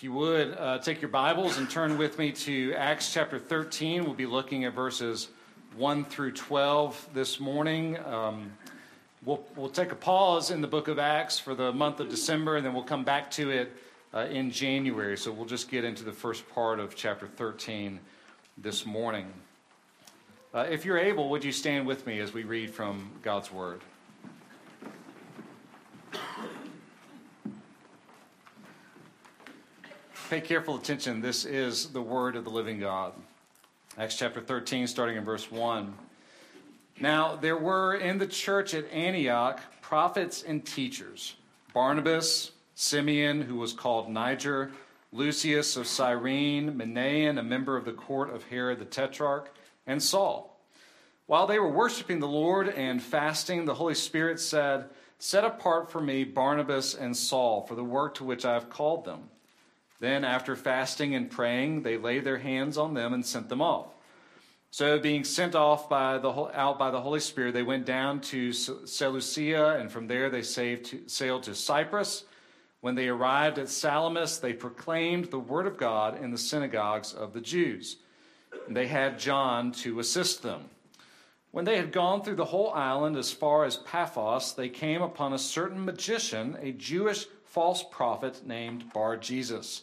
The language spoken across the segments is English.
If you would, uh, take your Bibles and turn with me to Acts chapter 13. We'll be looking at verses 1 through 12 this morning. Um, we'll, we'll take a pause in the book of Acts for the month of December, and then we'll come back to it uh, in January. So we'll just get into the first part of chapter 13 this morning. Uh, if you're able, would you stand with me as we read from God's Word? Pay careful attention. This is the word of the living God. Acts chapter 13, starting in verse 1. Now, there were in the church at Antioch prophets and teachers Barnabas, Simeon, who was called Niger, Lucius of Cyrene, Manaen, a member of the court of Herod the Tetrarch, and Saul. While they were worshiping the Lord and fasting, the Holy Spirit said, Set apart for me Barnabas and Saul for the work to which I have called them. Then, after fasting and praying, they laid their hands on them and sent them off. So, being sent off by the, out by the Holy Spirit, they went down to Seleucia, and from there they sailed to Cyprus. When they arrived at Salamis, they proclaimed the word of God in the synagogues of the Jews. And they had John to assist them. When they had gone through the whole island as far as Paphos, they came upon a certain magician, a Jewish false prophet named Bar Jesus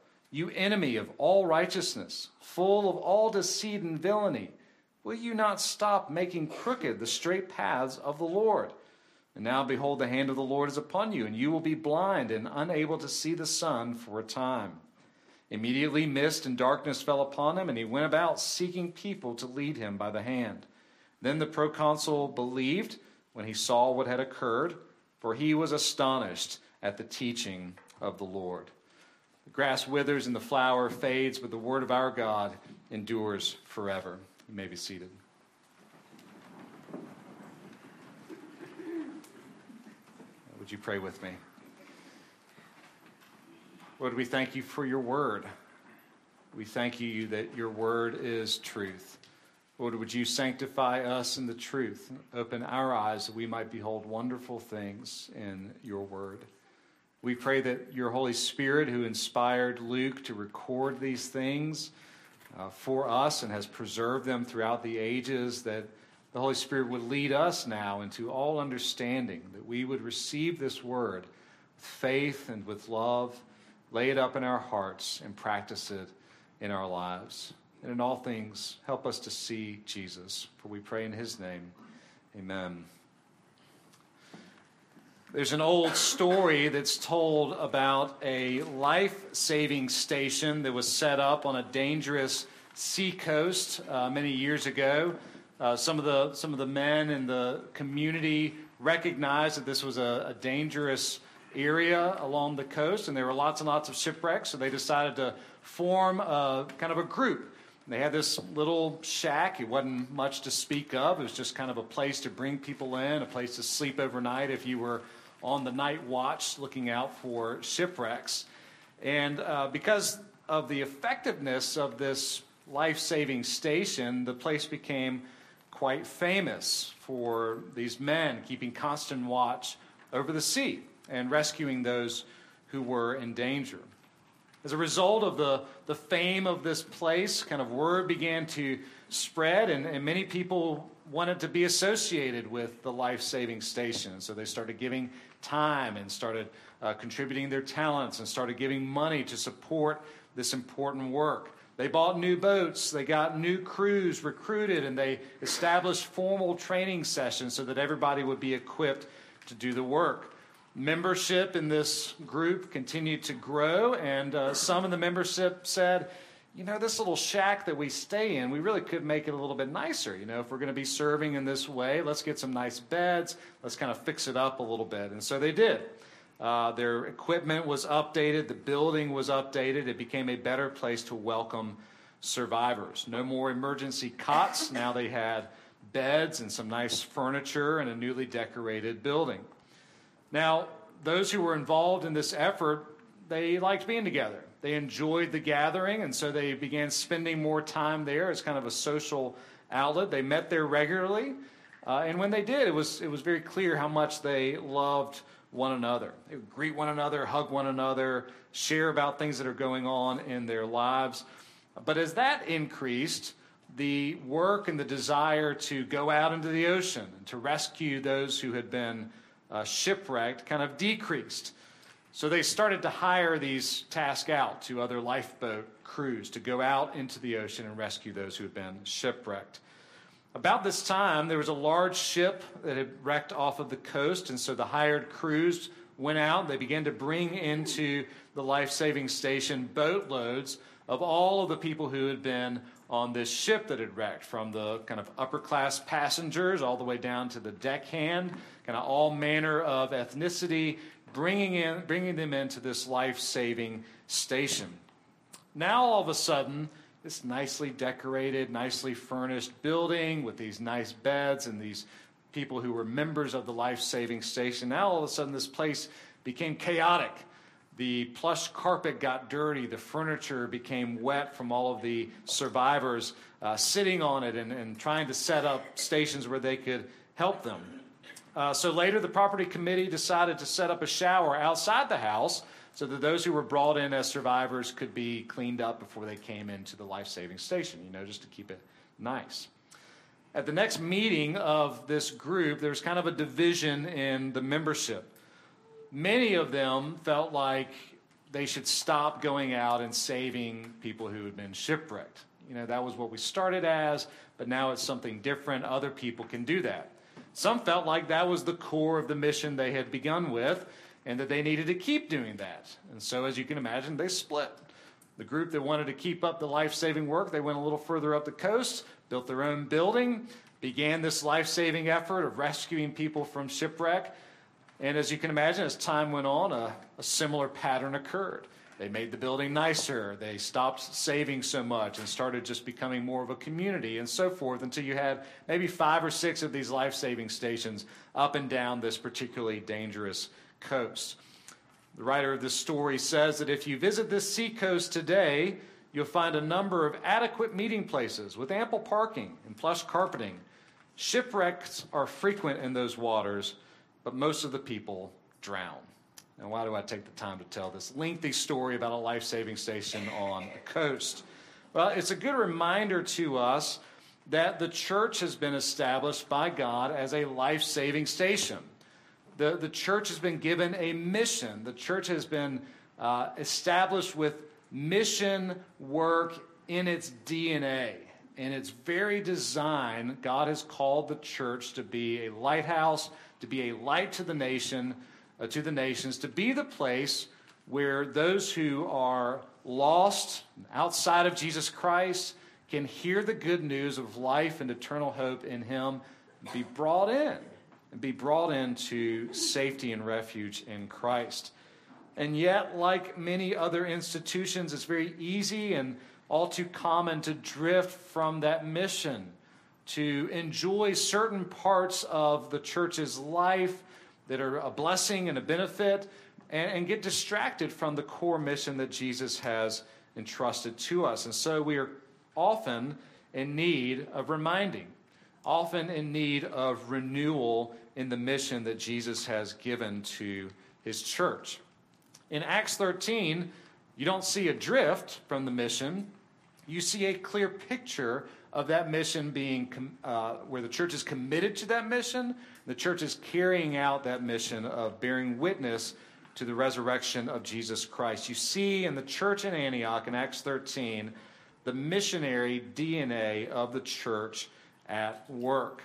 You enemy of all righteousness, full of all deceit and villainy, will you not stop making crooked the straight paths of the Lord? And now, behold, the hand of the Lord is upon you, and you will be blind and unable to see the sun for a time. Immediately, mist and darkness fell upon him, and he went about seeking people to lead him by the hand. Then the proconsul believed when he saw what had occurred, for he was astonished at the teaching of the Lord. The grass withers and the flower fades, but the word of our God endures forever. You may be seated. Would you pray with me? Lord, we thank you for your word. We thank you that your word is truth. Lord, would you sanctify us in the truth? Open our eyes that we might behold wonderful things in your word. We pray that your Holy Spirit, who inspired Luke to record these things uh, for us and has preserved them throughout the ages, that the Holy Spirit would lead us now into all understanding, that we would receive this word with faith and with love, lay it up in our hearts, and practice it in our lives. And in all things, help us to see Jesus. For we pray in his name. Amen. There's an old story that's told about a life saving station that was set up on a dangerous sea coast uh, many years ago. Uh, some, of the, some of the men in the community recognized that this was a, a dangerous area along the coast, and there were lots and lots of shipwrecks, so they decided to form a, kind of a group. They had this little shack. It wasn't much to speak of. It was just kind of a place to bring people in, a place to sleep overnight if you were on the night watch looking out for shipwrecks. And uh, because of the effectiveness of this life saving station, the place became quite famous for these men keeping constant watch over the sea and rescuing those who were in danger. As a result of the, the fame of this place, kind of word began to spread, and, and many people wanted to be associated with the life saving station. So they started giving time and started uh, contributing their talents and started giving money to support this important work. They bought new boats, they got new crews recruited, and they established formal training sessions so that everybody would be equipped to do the work. Membership in this group continued to grow, and uh, some in the membership said, you know, this little shack that we stay in, we really could make it a little bit nicer. You know, if we're going to be serving in this way, let's get some nice beds. Let's kind of fix it up a little bit. And so they did. Uh, their equipment was updated, the building was updated. It became a better place to welcome survivors. No more emergency cots. Now they had beds and some nice furniture and a newly decorated building. Now, those who were involved in this effort, they liked being together. They enjoyed the gathering, and so they began spending more time there as kind of a social outlet. They met there regularly, uh, and when they did, it was, it was very clear how much they loved one another. They would greet one another, hug one another, share about things that are going on in their lives. But as that increased, the work and the desire to go out into the ocean and to rescue those who had been uh, shipwrecked kind of decreased. So they started to hire these tasks out to other lifeboat crews to go out into the ocean and rescue those who had been shipwrecked. About this time, there was a large ship that had wrecked off of the coast, and so the hired crews went out. They began to bring into the life saving station boatloads of all of the people who had been on this ship that had wrecked, from the kind of upper class passengers all the way down to the deckhand, kind of all manner of ethnicity, bringing, in, bringing them into this life saving station. Now, all of a sudden, this nicely decorated, nicely furnished building with these nice beds and these people who were members of the life saving station, now all of a sudden, this place became chaotic the plush carpet got dirty. The furniture became wet from all of the survivors uh, sitting on it and, and, trying to set up stations where they could help them. Uh, so later, the property committee decided to set up a shower outside the house so that those who were brought in as survivors could be cleaned up before they came into the life saving station, you know, just to keep it nice. At the next meeting of this group, there was kind of a division in the membership many of them felt like they should stop going out and saving people who had been shipwrecked. You know, that was what we started as, but now it's something different. Other people can do that. Some felt like that was the core of the mission they had begun with and that they needed to keep doing that. And so, as you can imagine, they split. The group that wanted to keep up the life saving work, they went a little further up the coast, built their own building, began this life saving effort of rescuing people from shipwreck. And as you can imagine, as time went on, a, a, similar pattern occurred. They made the building nicer, they stopped saving so much and started just becoming more of a community and so forth until you had maybe five or six of these life saving stations up and down this particularly dangerous coast. The writer of this story says that if you visit this seacoast today, you'll find a number of adequate meeting places with ample parking and plush carpeting. Shipwrecks are frequent in those waters but most of the people drown. And why do I take the time to tell this lengthy story about a life saving station on the coast? Well, it's a good reminder to us that the church has been established by God as a life saving station. The, the church has been given a mission. The church has been uh, established with mission work in its DNA. In its very design, God has called the church to be a lighthouse to be a light to the nation, uh, to the nations, to be the place where those who are lost outside of Jesus Christ can hear the good news of life and eternal hope in Him, be brought in, and be brought into safety and refuge in Christ. And yet, like many other institutions, it's very easy and all too common to drift from that mission to enjoy certain parts of the church's life that are a blessing and a benefit, and, and, get distracted from the core mission that Jesus has entrusted to us. And so we are often in need of reminding, often in need of renewal in the mission that Jesus has given to his church. In Acts 13, you don't see a drift from the mission, you see a clear picture of that mission being uh, where the church is committed to that mission. The church is carrying out that mission of bearing witness to the resurrection of Jesus Christ. You see in the church in Antioch in Acts 13 the missionary DNA of the church at work.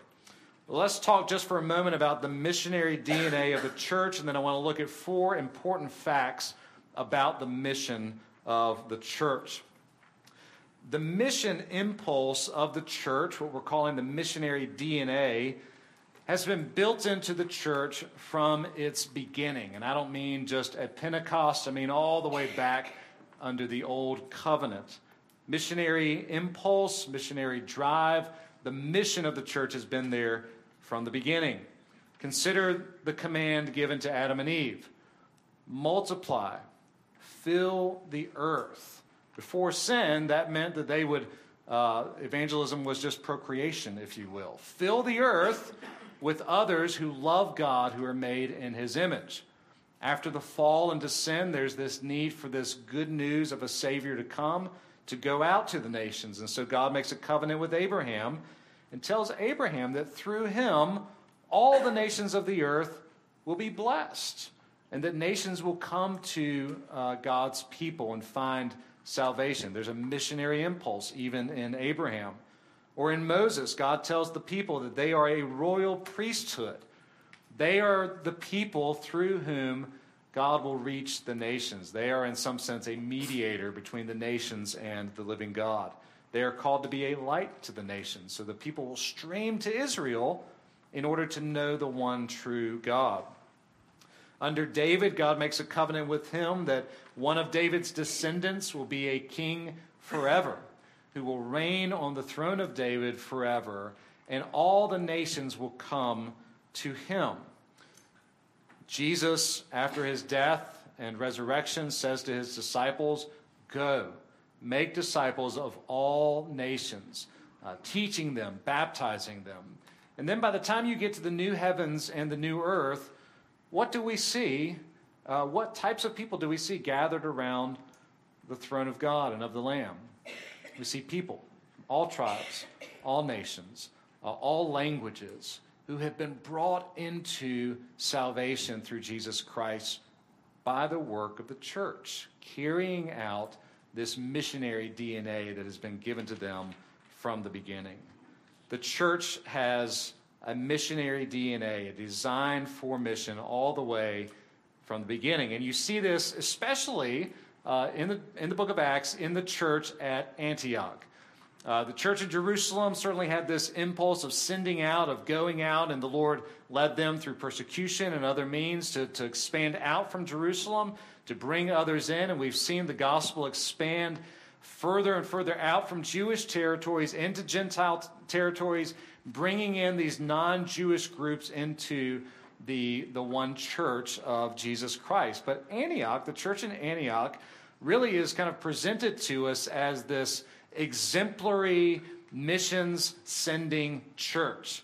Let's talk just for a moment about the missionary DNA of the church, and then I want to look at four important facts about the mission of the church the mission impulse of the church, what we're calling the missionary DNA, has been built into the church from its beginning. And I don't mean just at Pentecost, I mean all the way back under the old covenant. missionary impulse, missionary drive. The mission of the church has been there from the beginning. Consider the command given to Adam and Eve multiply, fill the earth. Before sin, that meant that they would, uh, evangelism was just procreation, if you will. Fill the earth with others who love God, who are made in his image. After the fall into sin, there's this need for this good news of a Savior to come to go out to the nations. And so God makes a covenant with Abraham and tells Abraham that through him, all the nations of the earth will be blessed, and that nations will come to uh, God's people and find salvation. There's a missionary impulse even in Abraham. Or in Moses, God tells the people that they are a royal priesthood. They are the people through whom God will reach the nations. They are, in some sense, a mediator between the nations and the living God. They are called to be a light to the nations. So the people will stream to Israel in order to know the one true God. Under David, God makes a covenant with him that one of David's descendants will be a king forever, who will reign on the throne of David forever, and all the nations will come to him. Jesus, after his death and resurrection, says to his disciples, Go, make disciples of all nations, uh, teaching them, baptizing them and then by the time you get to the new heavens and the new earth, what do we see? Uh, what types of people do we see gathered around the throne of God and of the Lamb? We see people, all tribes, all nations, uh, all languages, who have been brought into salvation through Jesus Christ by the work of the church, carrying out this missionary DNA that has been given to them from the beginning. The church has a missionary DNA, a design for mission all the way from the beginning. And you see this especially uh, in, the, in the book of Acts in the church at Antioch. Uh, the church in Jerusalem certainly had this impulse of sending out, of going out, and the Lord led them through persecution and other means to, to expand out from Jerusalem, to bring others in. And we've seen the gospel expand further and further out from Jewish territories into Gentile territories, bringing in these non Jewish groups into the, the one church of Jesus Christ. But Antioch, the church in Antioch, really is kind of presented to us as this exemplary missions sending church.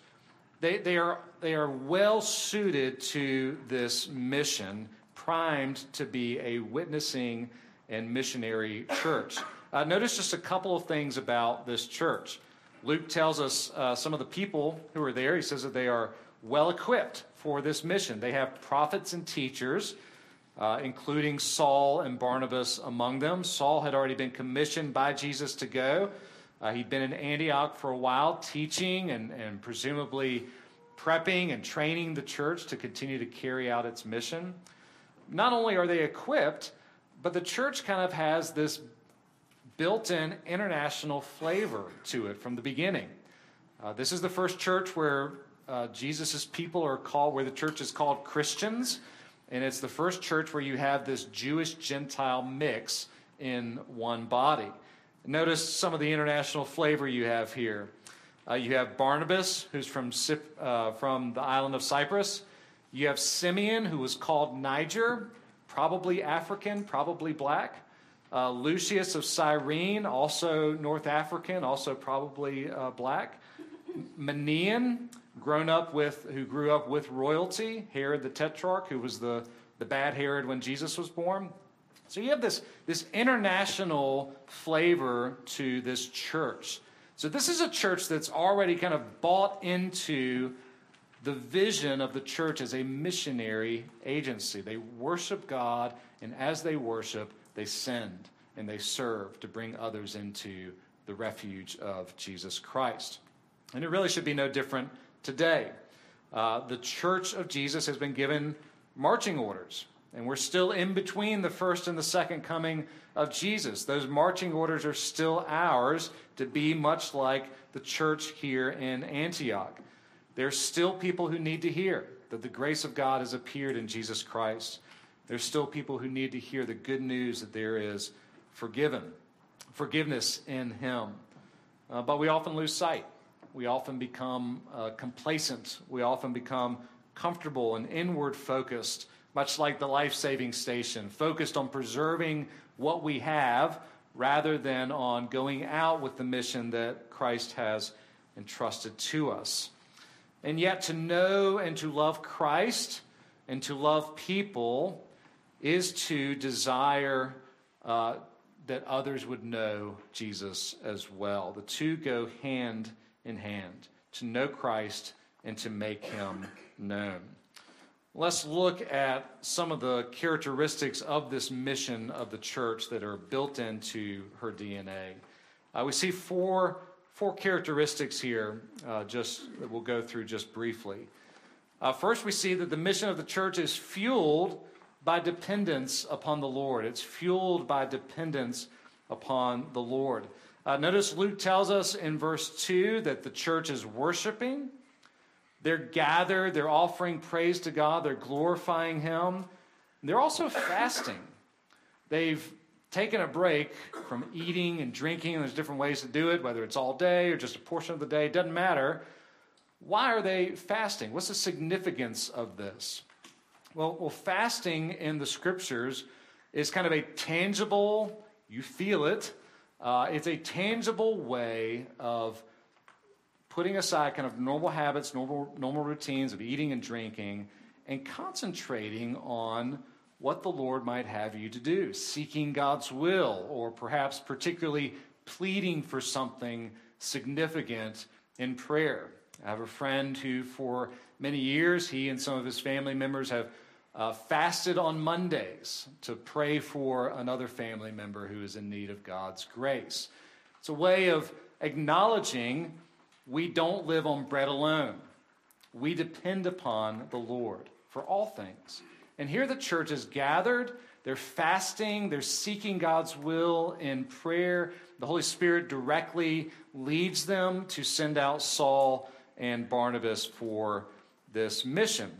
They, they, are, they are well suited to this mission, primed to be a witnessing and missionary church. Uh, notice just a couple of things about this church. Luke tells us uh, some of the people who are there. He says that they are well equipped for this mission. They have prophets and teachers, uh, including Saul and Barnabas among them. Saul had already been commissioned by Jesus to go. Uh, he'd been in Antioch for a while, teaching and, and presumably prepping and training the church to continue to carry out its mission. Not only are they equipped, but the church kind of has this built in international flavor to it from the beginning. Uh, this is the first church where uh, Jesus' people are called, where the church is called Christians. And it's the first church where you have this Jewish Gentile mix in one body. Notice some of the international flavor you have here. Uh, you have Barnabas, who's from, uh, from the island of Cyprus. You have Simeon, who was called Niger, probably African, probably black. Uh, Lucius of Cyrene, also North African, also probably uh, black. Manaen, grown up with, who grew up with royalty. Herod the Tetrarch, who was the, the bad Herod when Jesus was born. So you have this, this international flavor to this church. So this is a church that's already kind of bought into the vision of the church as a missionary agency. They worship God, and as they worship, they send and they serve to bring others into the refuge of Jesus Christ. And it really should be no different today. Uh, the church of Jesus has been given marching orders, and we're still in between the first and the second coming of Jesus. Those marching orders are still ours to be much like the church here in Antioch. There's still people who need to hear that the grace of God has appeared in Jesus Christ. There's still people who need to hear the good news that there is forgiven. forgiveness in Him. Uh, but we often lose sight. We often become uh, complacent. We often become comfortable and inward focused, much like the life saving station, focused on preserving what we have rather than on going out with the mission that Christ has entrusted to us. And yet, to know and to love Christ and to love people is to desire uh, that others would know Jesus as well. The two go hand in hand to know Christ and to make him known. Let's look at some of the characteristics of this mission of the church that are built into her DNA. Uh, we see four, four characteristics here, uh, just that we'll go through just briefly. Uh, first, we see that the mission of the church is fueled by dependence upon the Lord. It's fueled by dependence upon the Lord. Uh, notice Luke tells us in verse 2 that the church is worshiping. They're gathered, they're offering praise to God, they're glorifying Him. They're also fasting. They've taken a break from eating and drinking, and there's different ways to do it, whether it's all day or just a portion of the day, doesn't matter. Why are they fasting? What's the significance of this? Well, well, fasting in the scriptures is kind of a tangible, you feel it, uh, it's a tangible way of putting aside kind of normal habits, normal, normal routines of eating and drinking, and concentrating on what the Lord might have you to do, seeking God's will, or perhaps particularly pleading for something significant in prayer. I have a friend who, for many years, he and some of his family members have uh, fasted on Mondays to pray for another family member who is in need of God's grace. It's a way of acknowledging we don't live on bread alone. We depend upon the Lord for all things. And here the church is gathered. They're fasting. They're seeking God's will in prayer. The Holy Spirit directly leads them to send out Saul and Barnabas for this mission.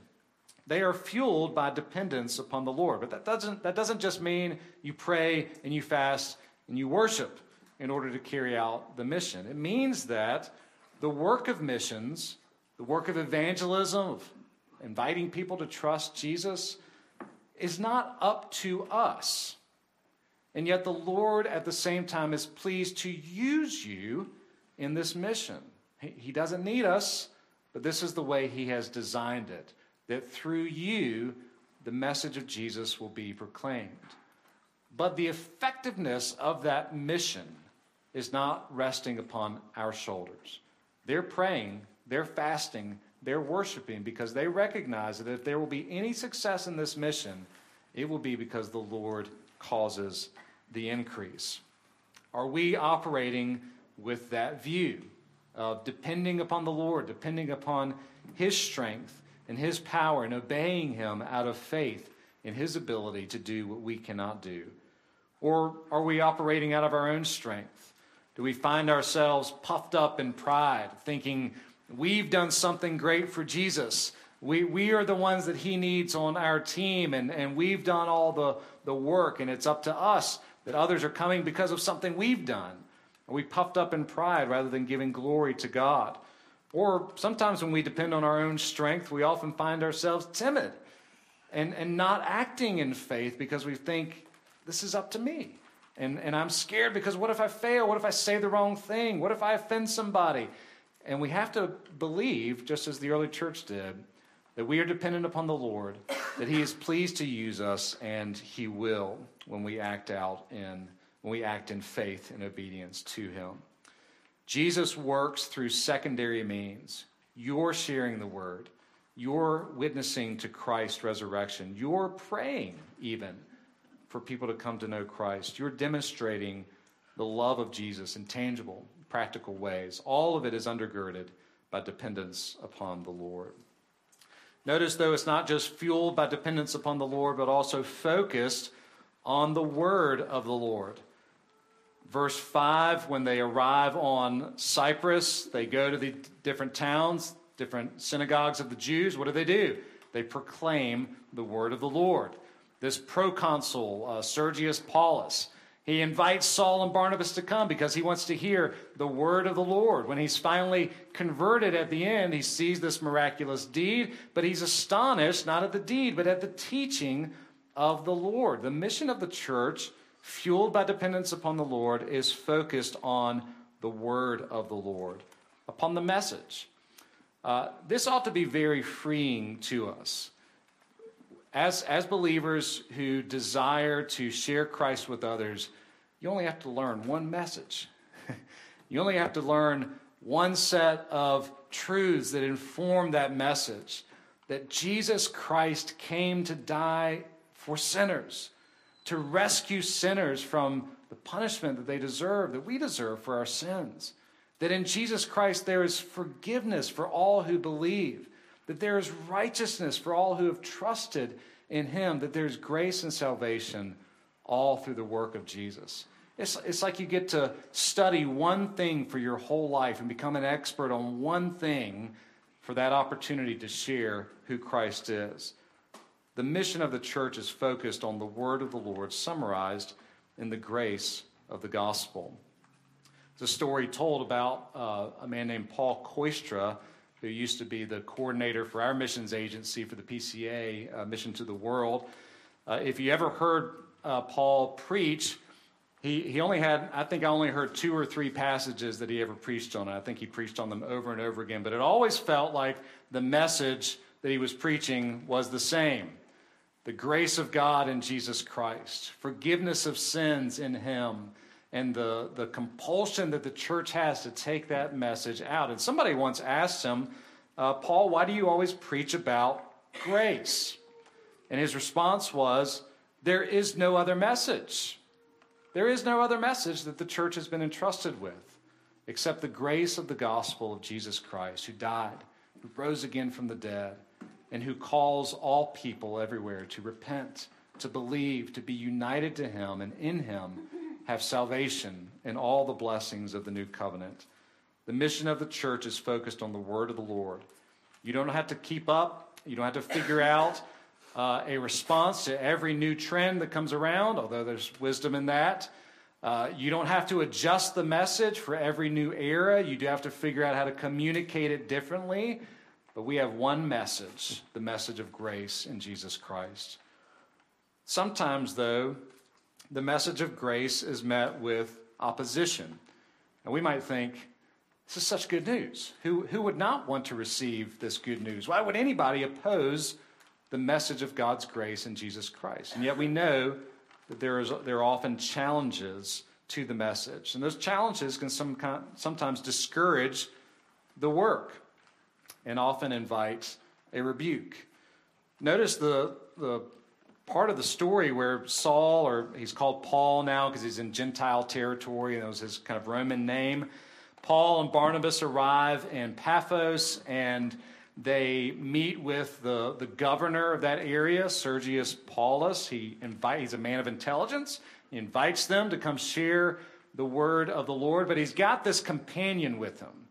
They are fueled by dependence upon the Lord. But that doesn't, that doesn't just mean you pray and you fast and you worship in order to carry out the mission. It means that the work of missions, the work of evangelism, of inviting people to trust Jesus, is not up to us. And yet, the Lord at the same time is pleased to use you in this mission. He doesn't need us, but this is the way He has designed it that through you, the message of Jesus will be proclaimed. But the effectiveness of that mission is not resting upon our shoulders. They're praying, they're fasting, they're worshiping because they recognize that if there will be any success in this mission, it will be because the Lord causes the increase. Are we operating with that view of depending upon the Lord, depending upon His strength and His power, and obeying Him out of faith in His ability to do what we cannot do? Or are we operating out of our own strength? Do we find ourselves puffed up in pride, thinking we've done something great for Jesus? We, we are the ones that he needs on our team, and, and we've done all the, the work, and it's up to us that others are coming because of something we've done. Are we puffed up in pride rather than giving glory to God? Or sometimes when we depend on our own strength, we often find ourselves timid and, and not acting in faith because we think, this is up to me. And, and I'm scared because what if I fail? What if I say the wrong thing? What if I offend somebody? And we have to believe, just as the early church did, that we are dependent upon the Lord, that He is pleased to use us, and He will when we act out in when we act in faith and obedience to Him. Jesus works through secondary means. You're sharing the word. You're witnessing to Christ's resurrection. You're praying even for people to come to know Christ. You're demonstrating the love of Jesus in tangible, practical ways. All of it is undergirded by dependence upon the Lord. Notice, though, it's not just fueled by dependence upon the Lord, but also focused on the word of the Lord. Verse 5 when they arrive on Cyprus, they go to the different towns, different synagogues of the Jews. What do they do? They proclaim the word of the Lord this proconsul, uh, Sergius Paulus, He invites Saul and Barnabas to come because he wants to hear the word of the Lord. When he's finally converted at the end, he sees this miraculous deed, but he's astonished not at the deed, but at the teaching of the Lord. The mission of the church, fueled by dependence upon the Lord, is focused on the word of the Lord, upon the message. Uh, this ought to be very freeing to us. As, as believers who desire to share Christ with others, you only have to learn one message. you only have to learn one set of truths that inform that message that Jesus Christ came to die for sinners, to rescue sinners from the punishment that they deserve, that we deserve for our sins. That in Jesus Christ there is forgiveness for all who believe that there is righteousness for all who have trusted in him, that there's grace and salvation all through the work of Jesus. It's, it's like you get to study one thing for your whole life and become an expert on one thing for that opportunity to share who Christ is. The mission of the church is focused on the word of the Lord, summarized in the grace of the gospel. It's a story told about uh, a man named Paul Kooistra who used to be the coordinator for our missions agency for the PCA, uh, Mission to the World. Uh, if you ever heard uh, Paul preach, he, he only had, I think I only heard two or three passages that he ever preached on. I think he preached on them over and over again, but it always felt like the message that he was preaching was the same the grace of God in Jesus Christ, forgiveness of sins in him and the, the compulsion that the church has to take that message out. And somebody once asked him, uh, Paul, why do you always preach about grace? And his response was, There is no other message. There is no other message that the church has been entrusted with except the grace of the gospel of Jesus Christ, who died, who rose again from the dead, and who calls all people everywhere to repent, to believe, to be united to him, and in him have salvation and all the blessings of the new covenant. The mission of the church is focused on the word of the Lord. You don't have to keep up, you don't have to figure out uh, a response to every new trend that comes around, although there's wisdom in that. Uh, you don't have to adjust the message for every new era. You do have to figure out how to communicate it differently. But we have one message the message of grace in Jesus Christ. Sometimes, though, the message of grace is met with opposition. And we might think, this is such good news. Who, who would not want to receive this good news? Why would anybody oppose the message of God's grace in Jesus Christ? And yet we know that there, is, there are often challenges to the message. And those challenges can some, sometimes discourage the work and often invites a rebuke. Notice the, the part of the story where Saul, or he's called Paul now because he's in Gentile territory, and that was his kind of Roman name. Paul and Barnabas arrive in Paphos and they meet with the, the governor of that area, Sergius Paulus. He invite, he's a man of intelligence. He invites them to come share the word of the Lord, but he's got this companion with him.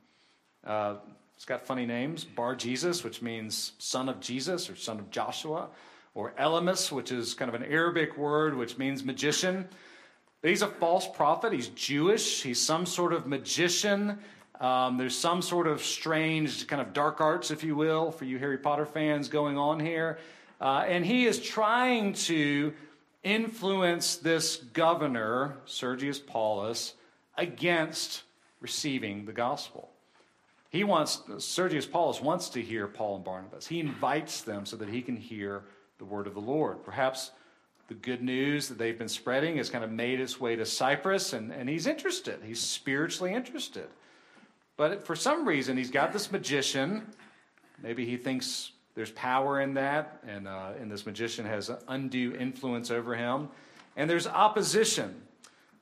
Uh, it's got funny names Bar Jesus, which means son of Jesus or son of Joshua or Elymas, which is kind of an Arabic word which means magician. He's a false prophet. He's Jewish. He's some sort of magician. Um, there's some sort of strange, kind of dark arts, if you will, for you Harry Potter fans going on here. Uh, and he is trying to influence this governor, Sergius Paulus, against receiving the gospel. He wants, Sergius Paulus wants to hear Paul and Barnabas. He invites them so that he can hear the word of the Lord. Perhaps the good news that they've been spreading has kind of made its way to Cyprus, and, and he's interested. He's spiritually interested. But for some reason, he's got this magician. Maybe he thinks there's power in that, and, uh, and this magician has undue influence over him. And there's opposition.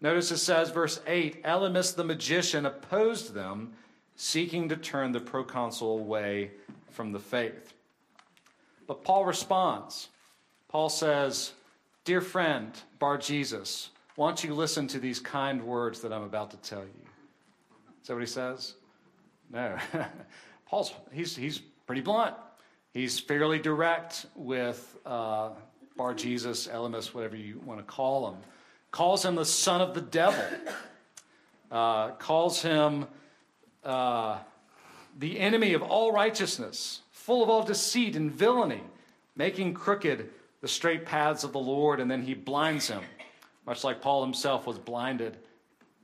Notice it says, verse 8 Elymas the magician opposed them, seeking to turn the proconsul away from the faith. But Paul responds. Paul says, Dear friend, Bar Jesus, why don't you listen to these kind words that I'm about to tell you? Is that what he says? No. Paul's, he's, he's pretty blunt. He's fairly direct with uh, Bar Jesus, Elymas, whatever you want to call him. calls him the son of the devil, uh, calls him uh, the enemy of all righteousness, full of all deceit and villainy, making crooked the straight paths of the Lord, and then he blinds him, much like Paul himself was blinded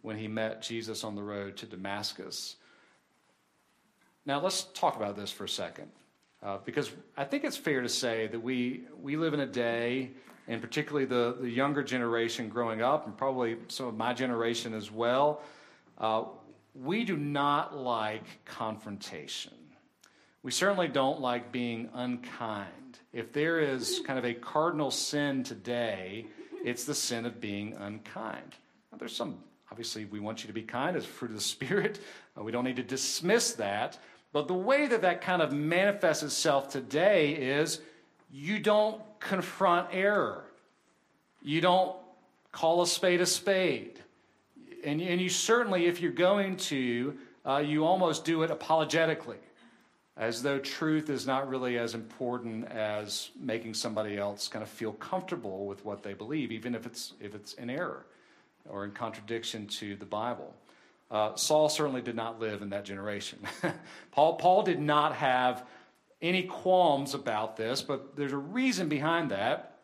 when he met Jesus on the road to Damascus. Now, let's talk about this for a second, uh, because I think it's fair to say that we, we live in a day, and particularly the, the younger generation growing up, and probably some of my generation as well, uh, we do not like confrontation. We certainly don't like being unkind. If there is kind of a cardinal sin today, it's the sin of being unkind. Now, there's some, obviously, we want you to be kind as fruit of the Spirit. Uh, we don't need to dismiss that. But the way that that kind of manifests itself today is you don't confront error, you don't call a spade a spade. And, and you certainly, if you're going to, uh, you almost do it apologetically, as though truth is not really as important as making somebody else kind of feel comfortable with what they believe, even if it's, if it's in error or in contradiction to the Bible. Uh, Saul certainly did not live in that generation. Paul, Paul did not have any qualms about this, but there's a reason behind that.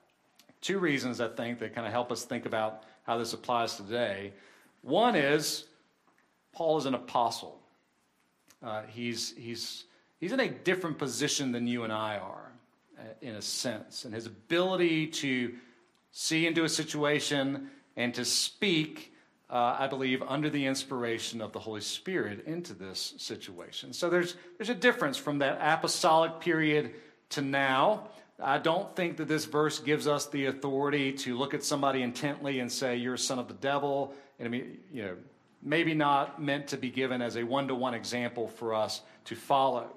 Two reasons, I think, that kind of help us think about how this applies today. One is Paul is an apostle. Uh, he's, he's, he's in a different position than you and I are, uh, in a sense. And his ability to see into a situation and to speak uh, I believe, under the inspiration of the Holy Spirit into this situation. So there's, there's a difference from that apostolic period to now. I don't think that this verse gives us the authority to look at somebody intently and say, You're a son of the devil. And I mean, you know, maybe not meant to be given as a one to one example for us to follow.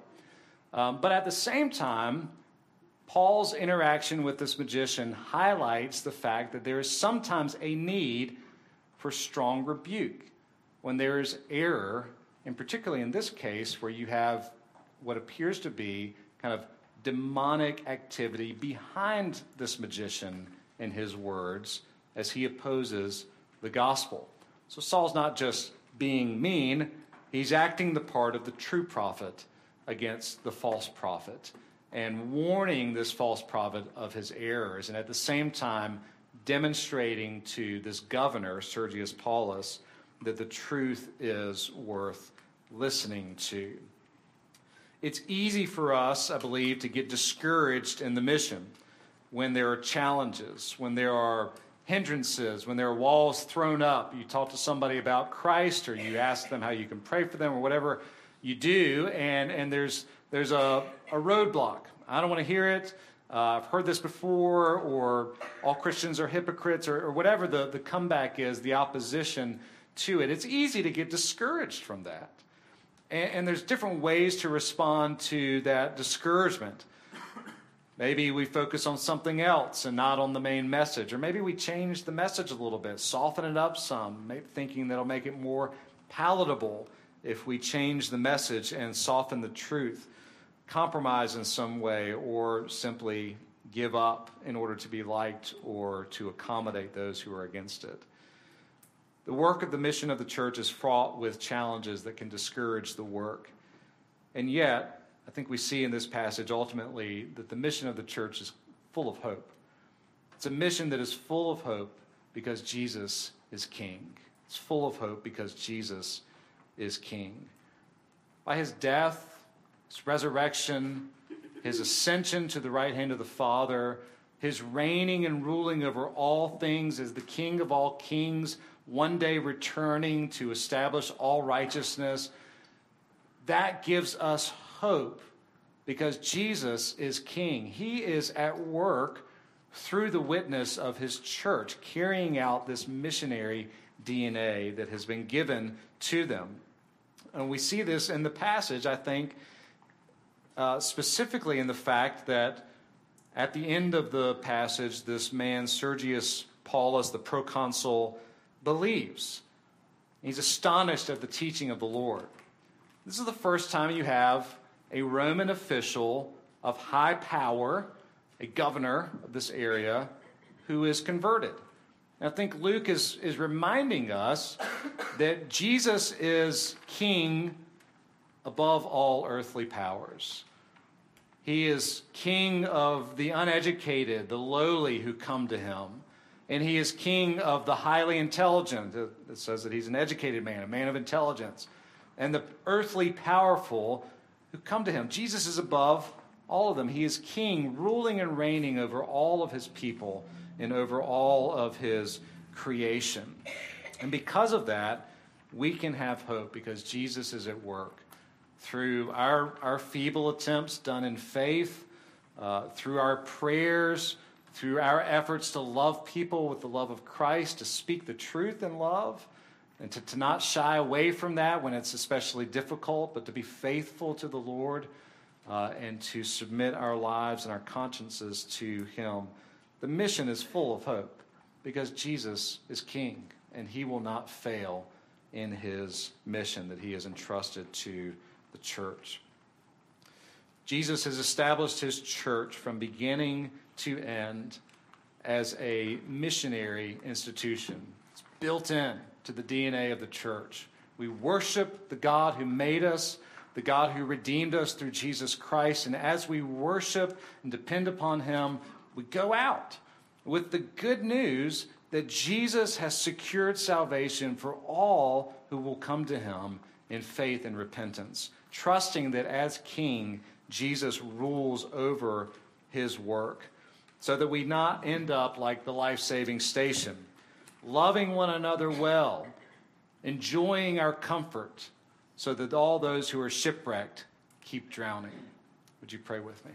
Um, but at the same time, Paul's interaction with this magician highlights the fact that there is sometimes a need for strong rebuke. When there is error, and particularly in this case where you have what appears to be kind of demonic activity behind this magician and his words as he opposes the gospel. So Saul's not just being mean, he's acting the part of the true prophet against the false prophet and warning this false prophet of his errors, and at the same time demonstrating to this governor, Sergius Paulus, that the truth is worth listening to. It's easy for us, I believe, to get discouraged in the mission when there are challenges, when there are hindrances, when there are walls thrown up. You talk to somebody about Christ or you ask them how you can pray for them or whatever you do, and, and there's, there's a, a roadblock. I don't want to hear it uh, I've heard this before, or all Christians are hypocrites, or, or whatever the, the comeback is, the opposition to it. It's easy to get discouraged from that. And, and there's different ways to respond to that discouragement. Maybe we focus on something else and not on the main message. Or maybe we change the message a little bit, soften it up some, thinking that'll make it more palatable if we change the message and soften the truth compromise in some way or simply give up in order to be liked or to accommodate those who are against it. The work of the mission of the church is fraught with challenges that can discourage the work. And yet, I think we see in this passage ultimately that the mission of the church is full of hope. It's a mission that is full of hope because Jesus is king. It's full of hope because Jesus is king. By his death, his resurrection, his ascension to the right hand of the Father, his reigning and ruling over all things as the King of all kings, one day returning to establish all righteousness. That gives us hope because Jesus is King. He is at work through the witness of his church, carrying out this missionary DNA that has been given to them. And we see this in the passage, I think, uh, specifically in the fact that at the end of the passage, this man, Sergius Paulus, the proconsul, believes. He's astonished at the teaching of the Lord. This is the first time you have a Roman official of high power, a governor of this area, who is converted. I think Luke is, is reminding us that Jesus is king above all earthly powers. He is king of the uneducated, the lowly who come to him. And he is king of the highly intelligent. It says that he's an educated man, a man of intelligence. And the earthly powerful who come to him. Jesus is above all of them. He is king, ruling and reigning over all of his people and over all of his creation. And because of that, we can have hope because Jesus is at work through our, our feeble attempts done in faith, uh, through our prayers, through our efforts to love people with the love of Christ, to speak the truth in love, and to, to not shy away from that when it's especially difficult, but to be faithful to the Lord uh, and to submit our lives and our consciences to Him. The mission is full of hope because Jesus is King and He will not fail in His mission that He has entrusted to the church. Jesus has established His church from beginning to end as a missionary institution. It's built in to the DNA of the church. We worship the God who made us, the God who redeemed us through Jesus Christ. And as we worship and depend upon Him, we go out with the good news that Jesus has secured salvation for all who will come to Him in faith and repentance, trusting that as King, Jesus rules over His work so that we not end up like the life saving station, loving one another well, enjoying our comfort, so that all those who are shipwrecked keep drowning. Would you pray with me?